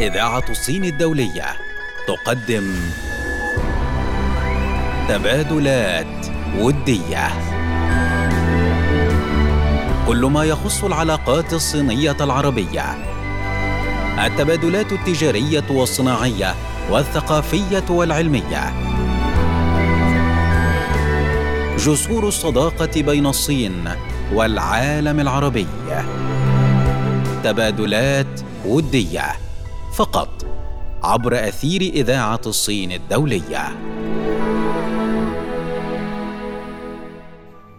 إذاعة الصين الدولية تقدم تبادلات ودية. كل ما يخص العلاقات الصينية العربية. التبادلات التجارية والصناعية والثقافية والعلمية. جسور الصداقة بين الصين والعالم العربي. تبادلات ودية. فقط عبر أثير إذاعة الصين الدولية.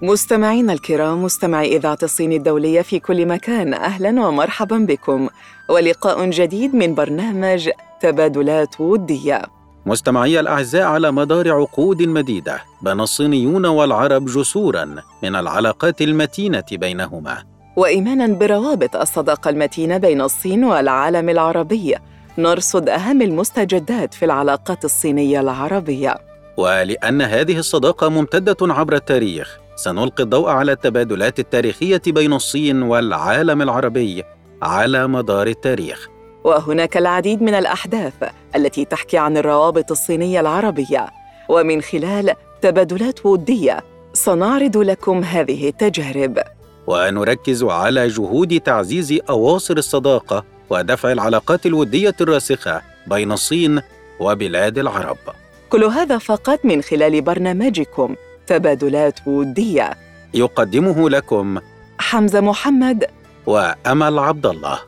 مستمعينا الكرام مستمعي إذاعة الصين الدولية في كل مكان أهلا ومرحبا بكم. ولقاء جديد من برنامج تبادلات ودية. مستمعي الأعزاء على مدار عقود مديدة بنى الصينيون والعرب جسورا من العلاقات المتينة بينهما. وإيمانا بروابط الصداقة المتينة بين الصين والعالم العربي. نرصد أهم المستجدات في العلاقات الصينية العربية. ولأن هذه الصداقة ممتدة عبر التاريخ سنلقي الضوء على التبادلات التاريخية بين الصين والعالم العربي على مدار التاريخ. وهناك العديد من الأحداث التي تحكي عن الروابط الصينية العربية. ومن خلال تبادلات ودية سنعرض لكم هذه التجارب. ونركز على جهود تعزيز أواصر الصداقة ودفع العلاقات الودية الراسخة بين الصين وبلاد العرب. كل هذا فقط من خلال برنامجكم تبادلات ودية. يقدمه لكم حمزة محمد وأمل عبد الله.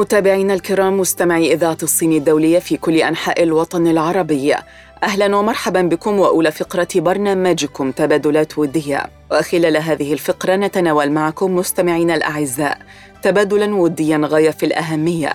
متابعينا الكرام مستمعي إذاعة الصين الدولية في كل أنحاء الوطن العربي. أهلا ومرحبا بكم وأولى فقرة برنامجكم تبادلات ودية. وخلال هذه الفقرة نتناول معكم مستمعينا الأعزاء تبادلا وديا غاية في الأهمية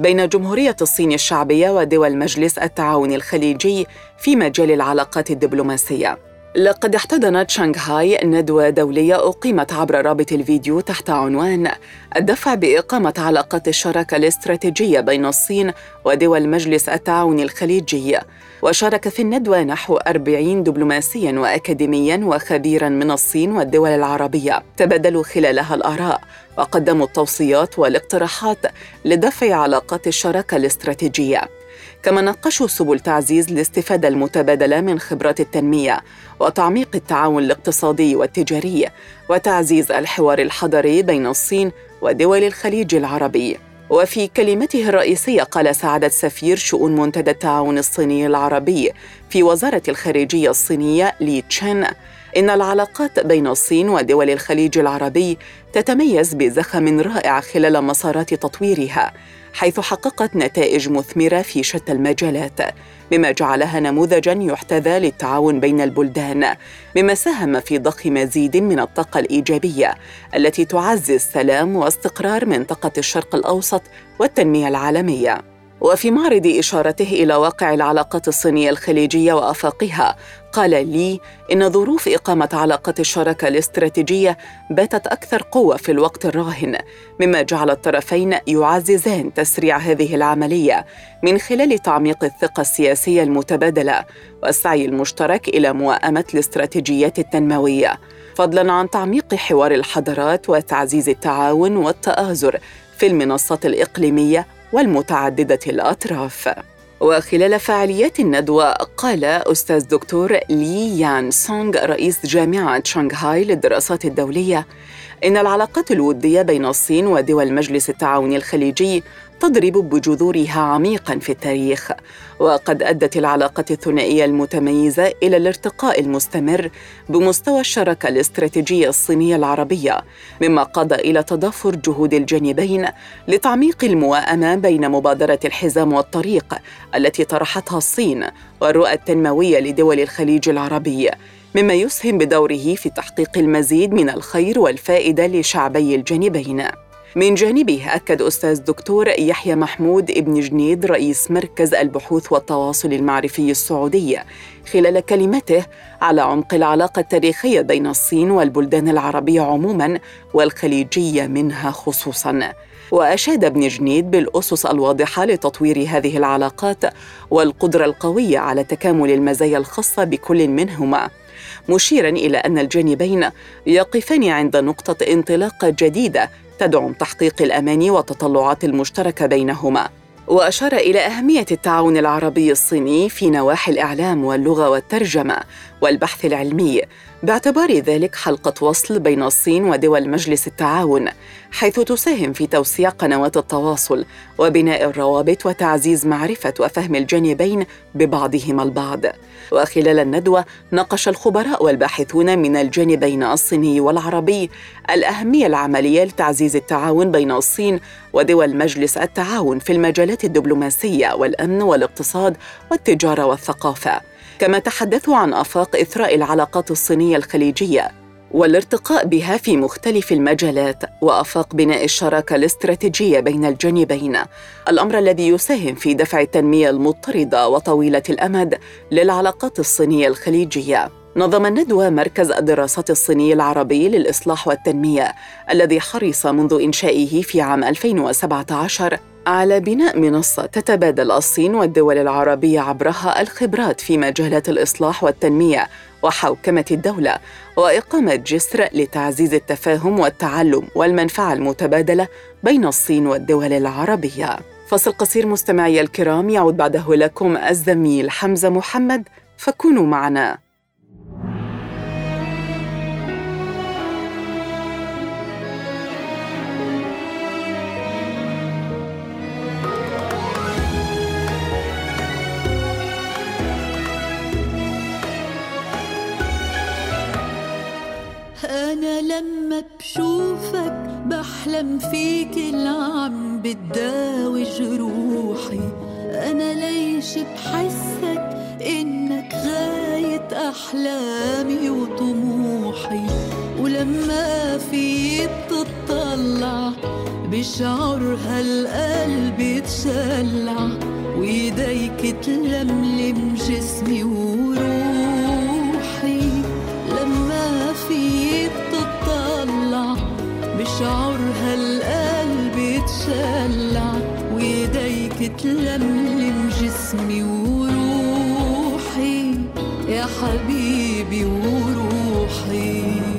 بين جمهورية الصين الشعبية ودول مجلس التعاون الخليجي في مجال العلاقات الدبلوماسية. لقد احتضنت شنغهاي ندوة دولية أقيمت عبر رابط الفيديو تحت عنوان الدفع بإقامة علاقات الشراكة الاستراتيجية بين الصين ودول مجلس التعاون الخليجي. وشارك في الندوة نحو 40 دبلوماسيا وأكاديميا وخبيرا من الصين والدول العربية. تبادلوا خلالها الآراء وقدموا التوصيات والاقتراحات لدفع علاقات الشراكة الاستراتيجية. كما ناقشوا سبل تعزيز الاستفادة المتبادلة من خبرات التنمية وتعميق التعاون الاقتصادي والتجاري وتعزيز الحوار الحضري بين الصين ودول الخليج العربي. وفي كلمته الرئيسية قال سعادة سفير شؤون منتدى التعاون الصيني العربي في وزارة الخارجية الصينية لي تشين إن العلاقات بين الصين ودول الخليج العربي تتميز بزخم رائع خلال مسارات تطويرها. حيث حققت نتائج مثمرة في شتى المجالات مما جعلها نموذجا يحتذى للتعاون بين البلدان مما ساهم في ضخ مزيد من الطاقة الإيجابية التي تعزز سلام واستقرار منطقة الشرق الأوسط والتنمية العالمية. وفي معرض إشارته إلى واقع العلاقات الصينية الخليجية وآفاقها قال لي إن ظروف إقامة علاقات الشراكة الاستراتيجية باتت أكثر قوة في الوقت الراهن مما جعل الطرفين يعززان تسريع هذه العملية من خلال تعميق الثقة السياسية المتبادلة والسعي المشترك إلى موائمة الاستراتيجيات التنموية فضلا عن تعميق حوار الحضارات وتعزيز التعاون والتآزر في المنصات الإقليمية والمتعددة الأطراف. وخلال فعاليات الندوة قال أستاذ دكتور لي يان سونغ رئيس جامعة شنغهاي للدراسات الدولية إن العلاقات الودية بين الصين ودول مجلس التعاون الخليجي تضرب بجذورها عميقا في التاريخ. وقد أدت العلاقة الثنائية المتميزة إلى الارتقاء المستمر بمستوى الشراكة الاستراتيجية الصينية العربية مما قاد إلى تضافر جهود الجانبين لتعميق المواءمه بين مبادره الحزام والطريق التي طرحتها الصين والرؤى التنموية لدول الخليج العربي مما يسهم بدوره في تحقيق المزيد من الخير والفائدة لشعبي الجانبين. من جانبه أكد أستاذ دكتور يحيى محمود ابن جنيد رئيس مركز البحوث والتواصل المعرفي السعودي خلال كلمته على عمق العلاقة التاريخية بين الصين والبلدان العربية عموما والخليجية منها خصوصا. وأشاد ابن جنيد بالأسس الواضحة لتطوير هذه العلاقات والقدرة القوية على تكامل المزايا الخاصة بكل منهما. مشيرا إلى أن الجانبين يقفان عند نقطة انطلاق جديدة تدعم تحقيق الأمان والتطلعات المشتركة بينهما. وأشار إلى أهمية التعاون العربي الصيني في نواحي الإعلام واللغة والترجمة والبحث العلمي. باعتبار ذلك حلقة وصل بين الصين ودول مجلس التعاون حيث تساهم في توسيع قنوات التواصل وبناء الروابط وتعزيز معرفة وفهم الجانبين ببعضهما البعض. وخلال الندوة ناقش الخبراء والباحثون من الجانبين الصيني والعربي الأهمية العملية لتعزيز التعاون بين الصين ودول مجلس التعاون في المجالات الدبلوماسية والأمن والاقتصاد والتجارة والثقافة. كما تحدثوا عن آفاق إثراء العلاقات الصينية الخليجية والارتقاء بها في مختلف المجالات وآفاق بناء الشراكة الاستراتيجية بين الجانبين. الأمر الذي يساهم في دفع التنمية المضطردة وطويلة الأمد للعلاقات الصينية الخليجية. نظم الندوة مركز الدراسات الصيني العربي للإصلاح والتنمية الذي حرص منذ إنشائه في عام 2017 على بناء منصة تتبادل الصين والدول العربية عبرها الخبرات في مجالات الإصلاح والتنمية وحوكمة الدولة وإقامة جسر لتعزيز التفاهم والتعلم والمنفعة المتبادلة بين الصين والدول العربية. فصل قصير مستمعي الكرام يعود بعده لكم الزميل حمزة محمد فكونوا معنا. أنا لما بشوفك بحلم فيك العم بتداوي جروحي أنا ليش بحسك إنك غاية أحلامي وطموحي ولما في بتطلع بشعر هالقلب يتشلع ويديك تلملم جسمي وروحي. لما في بتطلع بشعر هالقلب يتشلع ويديك تلملم جسمي وروحي يا حبيبي وروحي.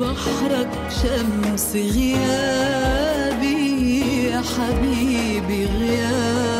بحرك شمس غيابي يا حبيبي غيابي.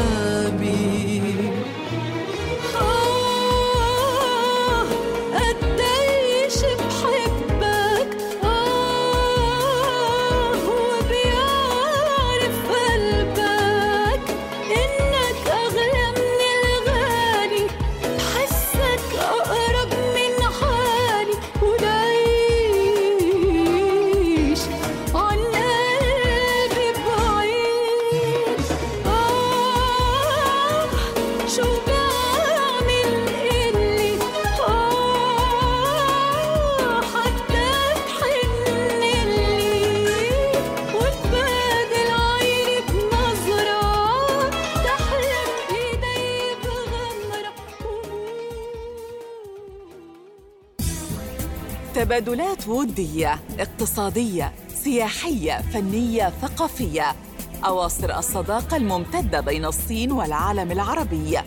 تبادلات ودية، اقتصادية، سياحية، فنية، ثقافية، أواصر الصداقة الممتدة بين الصين والعالم العربي.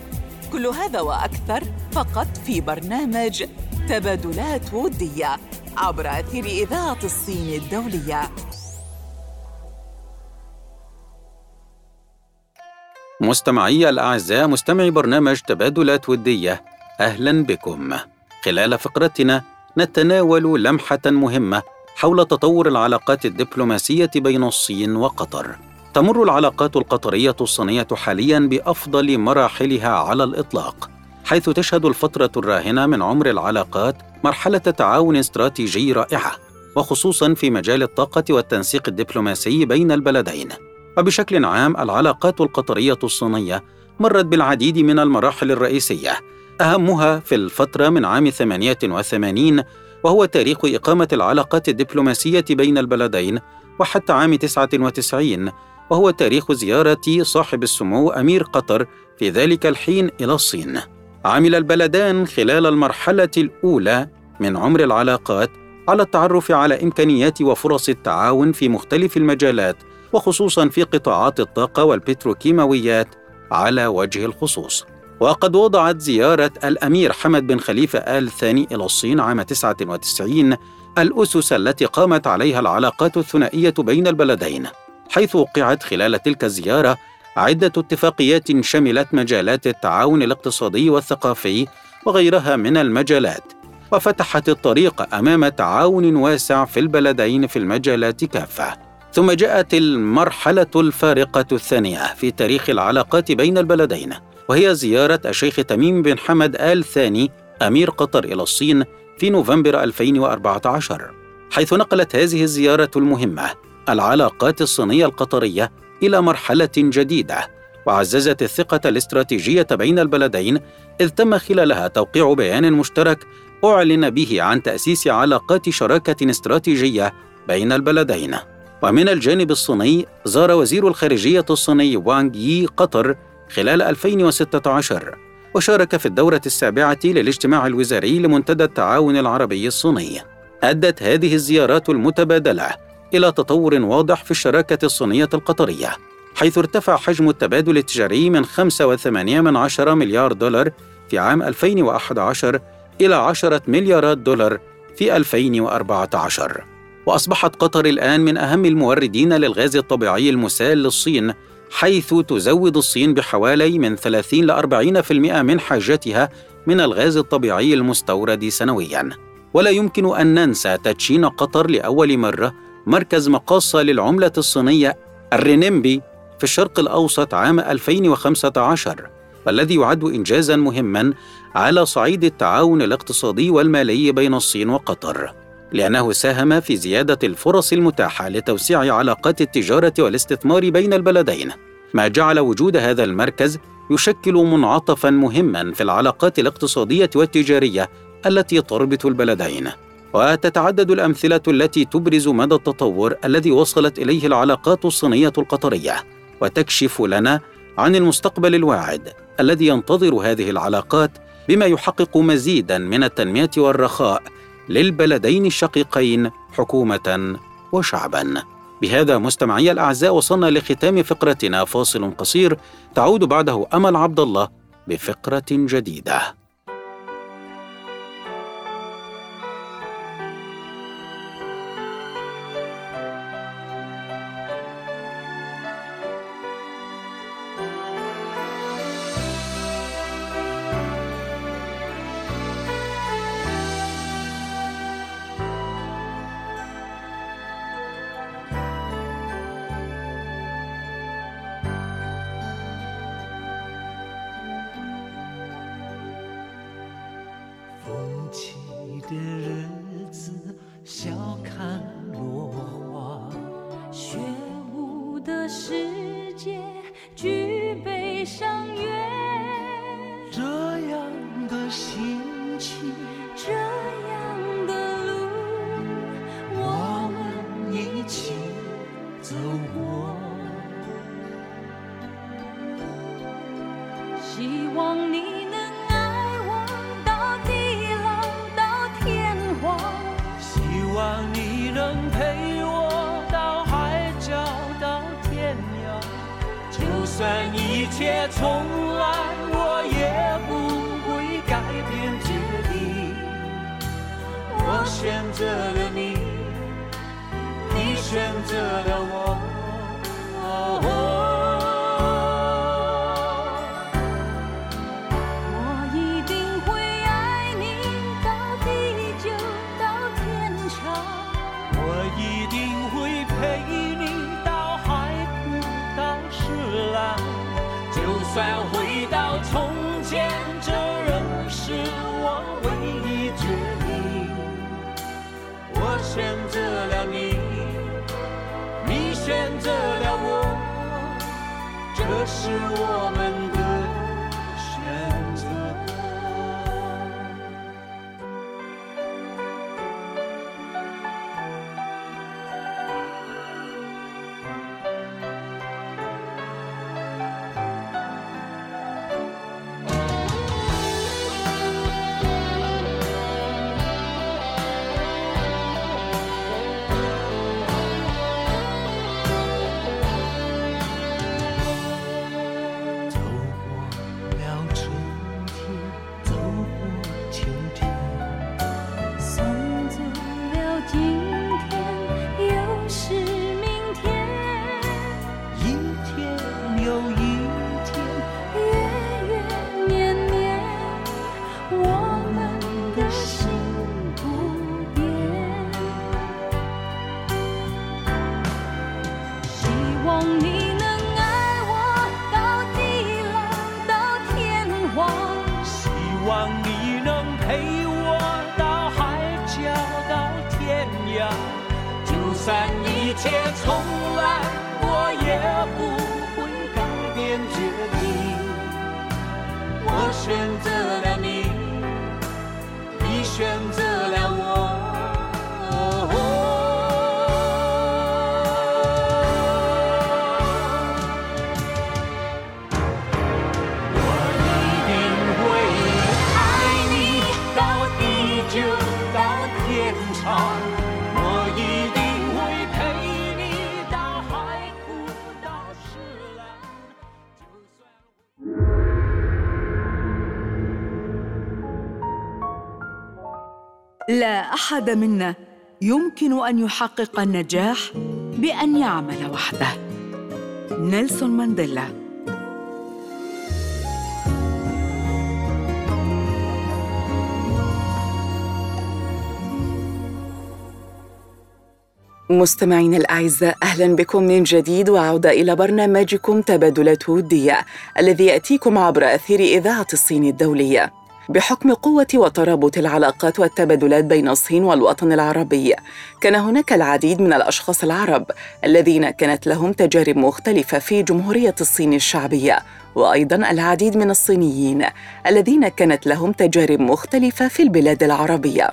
كل هذا وأكثر فقط في برنامج تبادلات ودية عبر أثير إذاعة الصين الدولية. مستمعي الأعزاء مستمعي برنامج تبادلات ودية أهلا بكم خلال فقرتنا نتناول لمحة مهمة حول تطور العلاقات الدبلوماسية بين الصين وقطر. تمر العلاقات القطرية الصينية حاليا بأفضل مراحلها على الإطلاق حيث تشهد الفترة الراهنة من عمر العلاقات مرحلة تعاون استراتيجي رائعة وخصوصا في مجال الطاقة والتنسيق الدبلوماسي بين البلدين. وبشكل عام العلاقات القطرية الصينية مرت بالعديد من المراحل الرئيسية أهمها في الفترة من عام 88 وهو تاريخ إقامة العلاقات الدبلوماسية بين البلدين وحتى عام 99 وهو تاريخ زيارة صاحب السمو أمير قطر في ذلك الحين إلى الصين. عمل البلدان خلال المرحلة الأولى من عمر العلاقات على التعرف على إمكانيات وفرص التعاون في مختلف المجالات وخصوصا في قطاعات الطاقة والبتروكيماويات على وجه الخصوص. وقد وضعت زيارة الأمير حمد بن خليفة آل ثاني إلى الصين عام 99 الأسس التي قامت عليها العلاقات الثنائية بين البلدين حيث وقعت خلال تلك الزيارة عدة اتفاقيات شملت مجالات التعاون الاقتصادي والثقافي وغيرها من المجالات وفتحت الطريق أمام تعاون واسع في البلدين في المجالات كافة. ثم جاءت المرحلة الفارقة الثانية في تاريخ العلاقات بين البلدين وهي زيارة الشيخ تميم بن حمد آل ثاني أمير قطر إلى الصين في نوفمبر 2014 حيث نقلت هذه الزيارة المهمة العلاقات الصينية القطرية إلى مرحلة جديدة وعززت الثقة الاستراتيجية بين البلدين إذ تم خلالها توقيع بيان مشترك أعلن به عن تأسيس علاقات شراكة استراتيجية بين البلدين. ومن الجانب الصيني زار وزير الخارجية الصيني وانغ يي قطر خلال 2016 وشارك في الدورة السابعة للاجتماع الوزاري لمنتدى التعاون العربي الصيني. أدت هذه الزيارات المتبادلة إلى تطور واضح في الشراكة الصينية القطرية، حيث ارتفع حجم التبادل التجاري من 5.8 مليار دولار في عام 2011 إلى 10 مليارات دولار في 2014. وأصبحت قطر الآن من أهم الموردين للغاز الطبيعي المسال للصين حيث تزود الصين بحوالي من 30 ل 40% من حاجتها من الغاز الطبيعي المستورد سنويا. ولا يمكن أن ننسى تدشين قطر لأول مرة مركز مقاصة للعملة الصينية الرينيمبي في الشرق الأوسط عام 2015 والذي يعد إنجازا مهما على صعيد التعاون الاقتصادي والمالي بين الصين وقطر. لأنه ساهم في زيادة الفرص المتاحة لتوسيع علاقات التجارة والاستثمار بين البلدين، ما جعل وجود هذا المركز يشكل منعطفا مهما في العلاقات الاقتصادية والتجارية التي تربط البلدين. وتتعدد الأمثلة التي تبرز مدى التطور الذي وصلت إليه العلاقات الصينية القطرية، وتكشف لنا عن المستقبل الواعد الذي ينتظر هذه العلاقات بما يحقق مزيدا من التنمية والرخاء للبلدين الشقيقين حكومة وشعبا. بهذا مستمعي الأعزاء وصلنا لختام فقرتنا فاصل قصير تعود بعده أمل عبد الله بفقرة جديدة. 是我们今 لا أحد منا يمكن أن يحقق النجاح بأن يعمل وحده. نيلسون مانديلا. مستمعين الأعزاء أهلا بكم من جديد وعودة إلى برنامجكم تبادلات ودية الذي يأتيكم عبر أثير إذاعة الصين الدولية. بحكم قوة وترابط العلاقات والتبادلات بين الصين والوطن العربي. كان هناك العديد من الأشخاص العرب الذين كانت لهم تجارب مختلفة في جمهورية الصين الشعبية وأيضا العديد من الصينيين الذين كانت لهم تجارب مختلفة في البلاد العربية.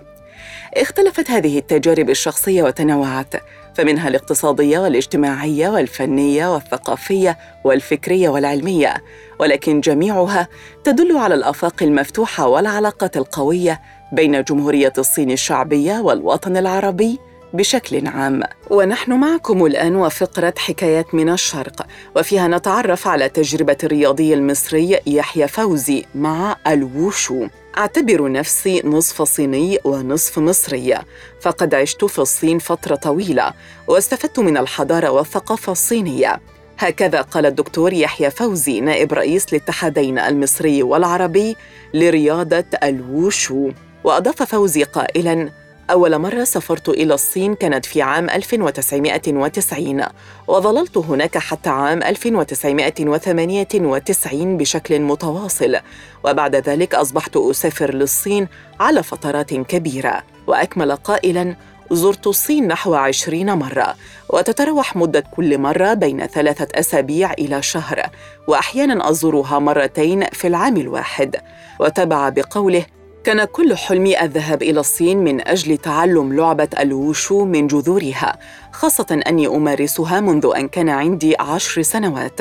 اختلفت هذه التجارب الشخصية وتنوعت. فمنها الاقتصادية والاجتماعية والفنية والثقافية والفكرية والعلمية. ولكن جميعها تدل على الآفاق المفتوحة والعلاقات القوية بين جمهورية الصين الشعبية والوطن العربي بشكل عام. ونحن معكم الآن وفقرة حكايات من الشرق وفيها نتعرف على تجربة الرياضي المصري يحيى فوزي مع الوشو. أعتبر نفسي نصف صيني ونصف مصري فقد عشت في الصين فترة طويلة واستفدت من الحضارة والثقافة الصينية. هكذا قال الدكتور يحيى فوزي نائب رئيس الاتحادين المصري والعربي لرياضة الوشو وأضاف فوزي قائلا أول مرة سافرت إلى الصين كانت في عام 1990 وظللت هناك حتى عام 1998 بشكل متواصل وبعد ذلك أصبحت أسافر للصين على فترات كبيرة. وأكمل قائلاً زرت الصين نحو عشرين مرة وتتراوح مدة كل مرة بين ثلاثة أسابيع إلى شهر وأحيانا أزورها مرتين في العام الواحد. وتبع بقوله كان كل حلمي الذهاب إلى الصين من أجل تعلم لعبة الوشو من جذورها خاصة أني أمارسها منذ أن كان عندي عشر سنوات.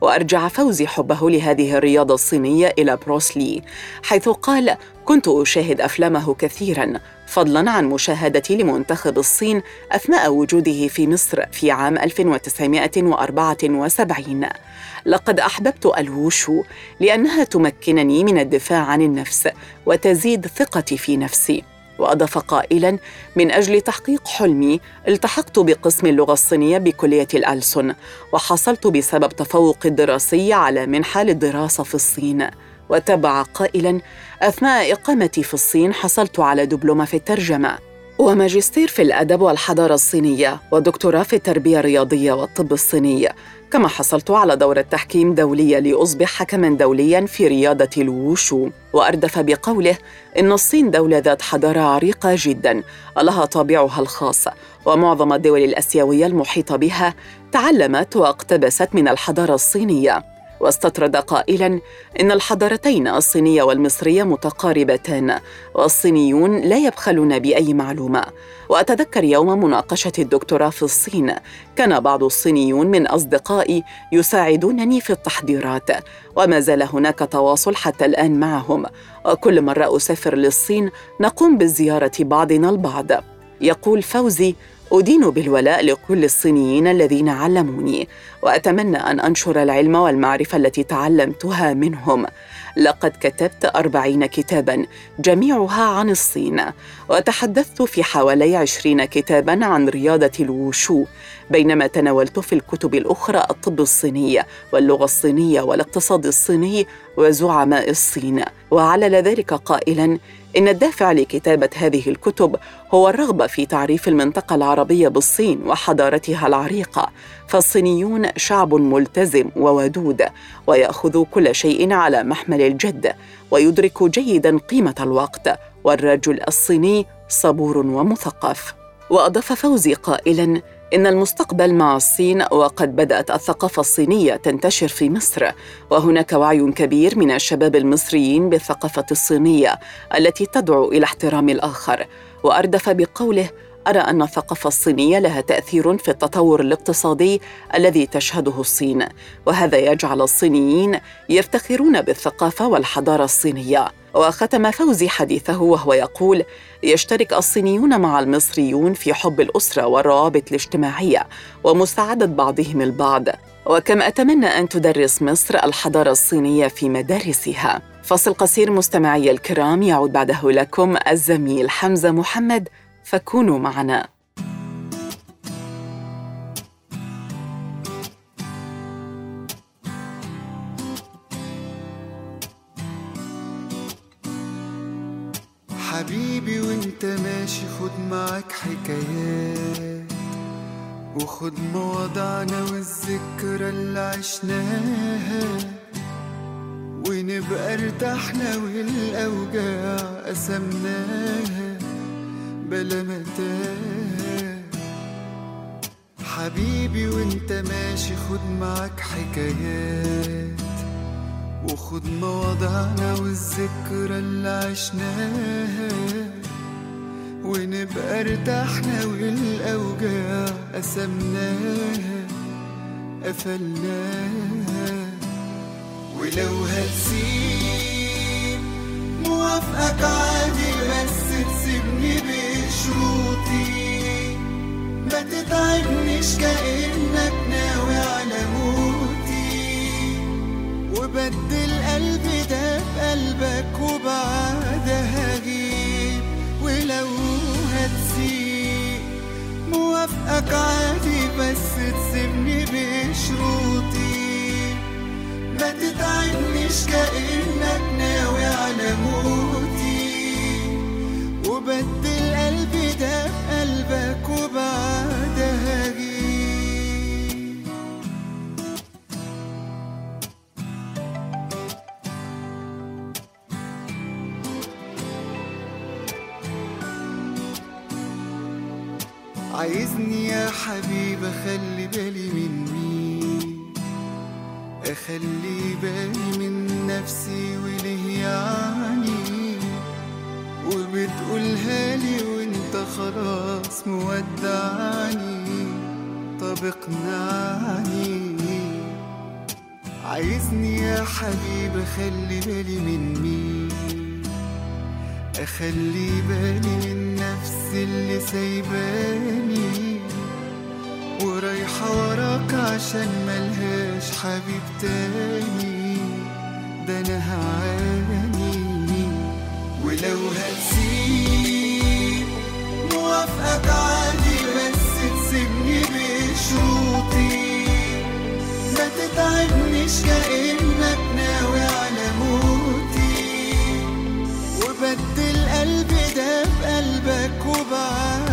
وأرجع فوزي حبه لهذه الرياضة الصينية إلى بروسلي حيث قال كنت أشاهد أفلامه كثيراً فضلا عن مشاهدتي لمنتخب الصين أثناء وجوده في مصر في عام 1974 لقد أحببت الوشو لأنها تمكنني من الدفاع عن النفس وتزيد ثقتي في نفسي. وأضاف قائلا من أجل تحقيق حلمي التحقت بقسم اللغة الصينية بكلية الألسن وحصلت بسبب تفوقي الدراسي على منحة للدراسة في الصين. وتبع قائلا أثناء اقامتي في الصين حصلت على دبلومه في الترجمة. وماجستير في الأدب والحضارة الصينية ودكتوراه في التربية الرياضية والطب الصيني. كما حصلت على دورة تحكيم دولية لأصبح حكما دوليا في رياضة الوشو. وأردف بقوله إن الصين دولة ذات حضارة عريقة جدا لها طابعها الخاص. ومعظم الدول الآسيوية المحيطة بها تعلمت واقتبست من الحضارة الصينية. واستطرد قائلا إن الحضارتين الصينيه والمصريه متقاربتان والصينيون لا يبخلون بأي معلومة. وأتذكر يوم مناقشة الدكتوراه في الصين كان بعض الصينيون من أصدقائي يساعدونني في التحضيرات وما زال هناك تواصل حتى الآن معهم. وكل مرة أسافر للصين نقوم بزياره بعضنا البعض. يقول فوزي أدين بالولاء لكل الصينيين الذين علموني وأتمنى أن أنشر العلم والمعرفة التي تعلمتها منهم. لقد كتبت أربعين كتاباً جميعها عن الصين وتحدثت في حوالي عشرين كتاباً عن رياضة الوشو بينما تناولت في الكتب الأخرى الطب الصيني واللغة الصينية والاقتصاد الصيني وزعماء الصين. وعلل ذلك قائلاً إن الدافع لكتابة هذه الكتب هو الرغبة في تعريف المنطقة العربية بالصين وحضارتها العريقة، فالصينيون شعب ملتزم وودود ويأخذ كل شيء على محمل الجد ويدرك جيدا قيمة الوقت، والرجل الصيني صبور ومثقف. وأضاف فوزي قائلا: إن المستقبل مع الصين وقد بدأت الثقافة الصينية تنتشر في مصر وهناك وعي كبير من الشباب المصريين بالثقافة الصينية التي تدعو إلى احترام الآخر. وأردف بقوله أرى أن الثقافة الصينية لها تأثير في التطور الاقتصادي الذي تشهده الصين وهذا يجعل الصينيين يفتخرون بالثقافة والحضارة الصينية. وختم فوزي حديثه وهو يقول يشترك الصينيون مع المصريون في حب الأسرة والروابط الاجتماعية ومساعدة بعضهم البعض. وكم أتمنى أن تدرس مصر الحضارة الصينية في مدارسها. فصل قصير مستمعي الكرام يعود بعده لكم الزميل حمزة محمد فكونوا معنا. وانت ماشي خد معاك حكايات. وخد مواضعنا والذكرى اللي عشناها. ونبقى ارتحنا والأوجاع قسمناها بلا متاهة حبيبي وانت ماشي خد معاك حكايات. وخد مواضعنا والذكرى اللي عشناها. ونبقى ارتحنا والاوجاع قسمناها قفلناها ولو هتسيب موافقك عادي بس تسيبني بشروطي. ما تتعبنيش كأنك ناوي على موتي. وبدل قلبي ده بقلبك وبعدها هتسيب موافقك عادي بس تسيبني بشروطي. ما تتعبنيش كأنك ناوي على موتي. وبدل أخلي بالي من مين؟ أخلي بالي من نفسي وليه يعني؟ وبتقولها لي وانت خلاص مودعني طب اقنعني عايزني يا حبيب أخلي بالي من مين؟ أخلي بالي من نفسي اللي سايباني. وراك عشان ملهاش حبيب تاني ده أنا هعاني ولو هتسيب موافقك عادي بس تسيبني بشوطي ما تتعبنيش كأنك ناوي على موتي. وبدل قلبي ده بقلبك وبعدها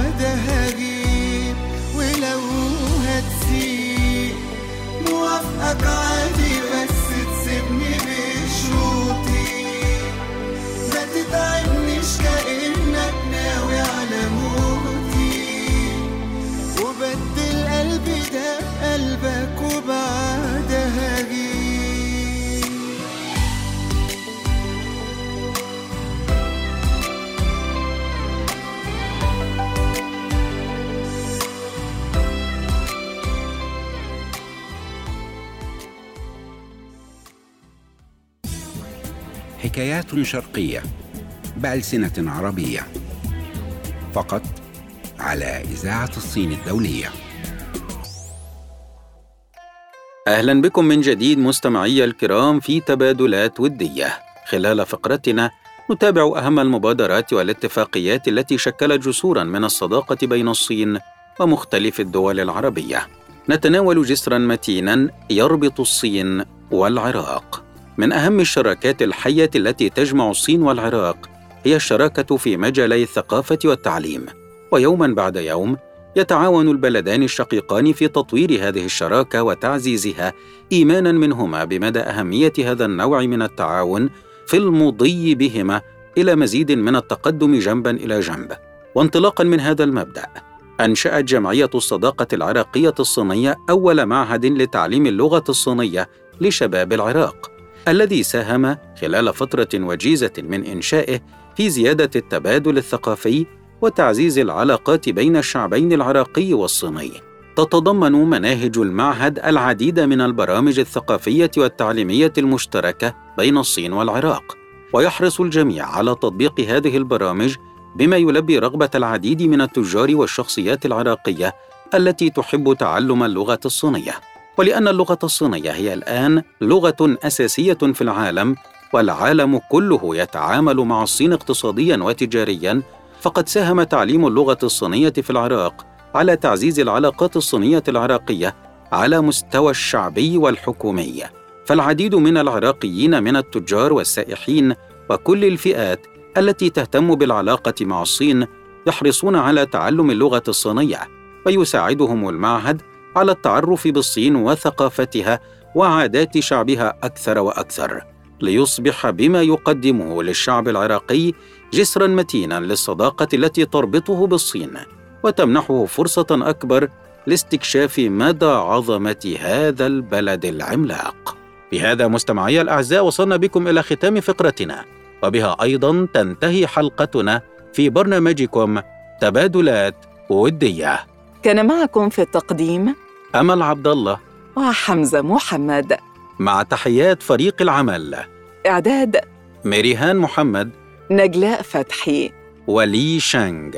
عادي بس تسيبني بشروطي ما تتعبنيش كأنك ناوي على موتي. وبدل قلبي ده بقلبك وبعدها حكايات شرقية بألسنة عربية فقط على إذاعة الصين الدولية أهلا بكم من جديد مستمعي الكرام في تبادلات ودية. خلال فقرتنا نتابع أهم المبادرات والاتفاقيات التي شكلت جسورا من الصداقة بين الصين ومختلف الدول العربية. نتناول جسرا متينا يربط الصين والعراق. من أهم الشراكات الحية التي تجمع الصين والعراق هي الشراكة في مجالي الثقافة والتعليم. ويوما بعد يوم يتعاون البلدان الشقيقان في تطوير هذه الشراكة وتعزيزها ايمانا منهما بمدى أهمية هذا النوع من التعاون في المضي بهما إلى مزيد من التقدم جنبا إلى جنب وانطلاقا من هذا المبدأ أنشأت جمعية الصداقة العراقية الصينية أول معهد لتعليم اللغة الصينية لشباب العراق الذي ساهم خلال فترة وجيزة من إنشائه في زيادة التبادل الثقافي وتعزيز العلاقات بين الشعبين العراقي والصيني. تتضمن مناهج المعهد العديد من البرامج الثقافية والتعليمية المشتركة بين الصين والعراق، ويحرص الجميع على تطبيق هذه البرامج بما يلبي رغبة العديد من التجار والشخصيات العراقية التي تحب تعلم اللغة الصينية. ولأن اللغة الصينية هي الآن لغة أساسية في العالم والعالم كله يتعامل مع الصين اقتصاديا وتجاريا فقد ساهم تعليم اللغة الصينية في العراق على تعزيز العلاقات الصينية العراقية على مستوى الشعبي والحكومي. فالعديد من العراقيين من التجار والسائحين وكل الفئات التي تهتم بالعلاقة مع الصين يحرصون على تعلم اللغة الصينية، ويساعدهم المعهد على التعرف بالصين وثقافتها وعادات شعبها أكثر وأكثر، ليصبح بما يقدمه للشعب العراقي جسرا متينا للصداقة التي تربطه بالصين وتمنحه فرصة أكبر لاستكشاف مدى عظمة هذا البلد العملاق. بهذا مستمعي الأعزاء وصلنا بكم إلى ختام فقرتنا. وبها أيضا تنتهي حلقتنا في برنامجكم تبادلات ودية. كان معكم في التقديم أمل عبد الله وحمزة محمد. مع تحيات فريق العمل. إعداد. ميريهان محمد. نجلاء فتحي. ولي شانغ.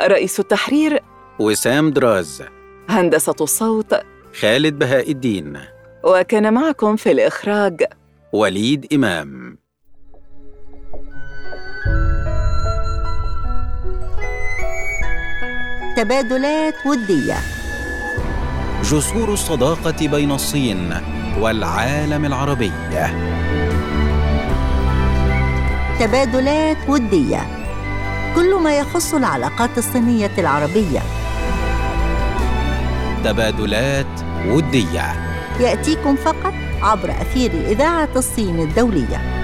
رئيس التحرير. وسام دراز. هندسة الصوت. خالد بهاء الدين. وكان معكم في الإخراج. وليد إمام. تبادلات ودية. جسور الصداقة بين الصين والعالم العربي. تبادلات ودية. كل ما يخص العلاقات الصينية العربية. تبادلات ودية. يأتيكم فقط عبر أثير إذاعة الصين الدولية.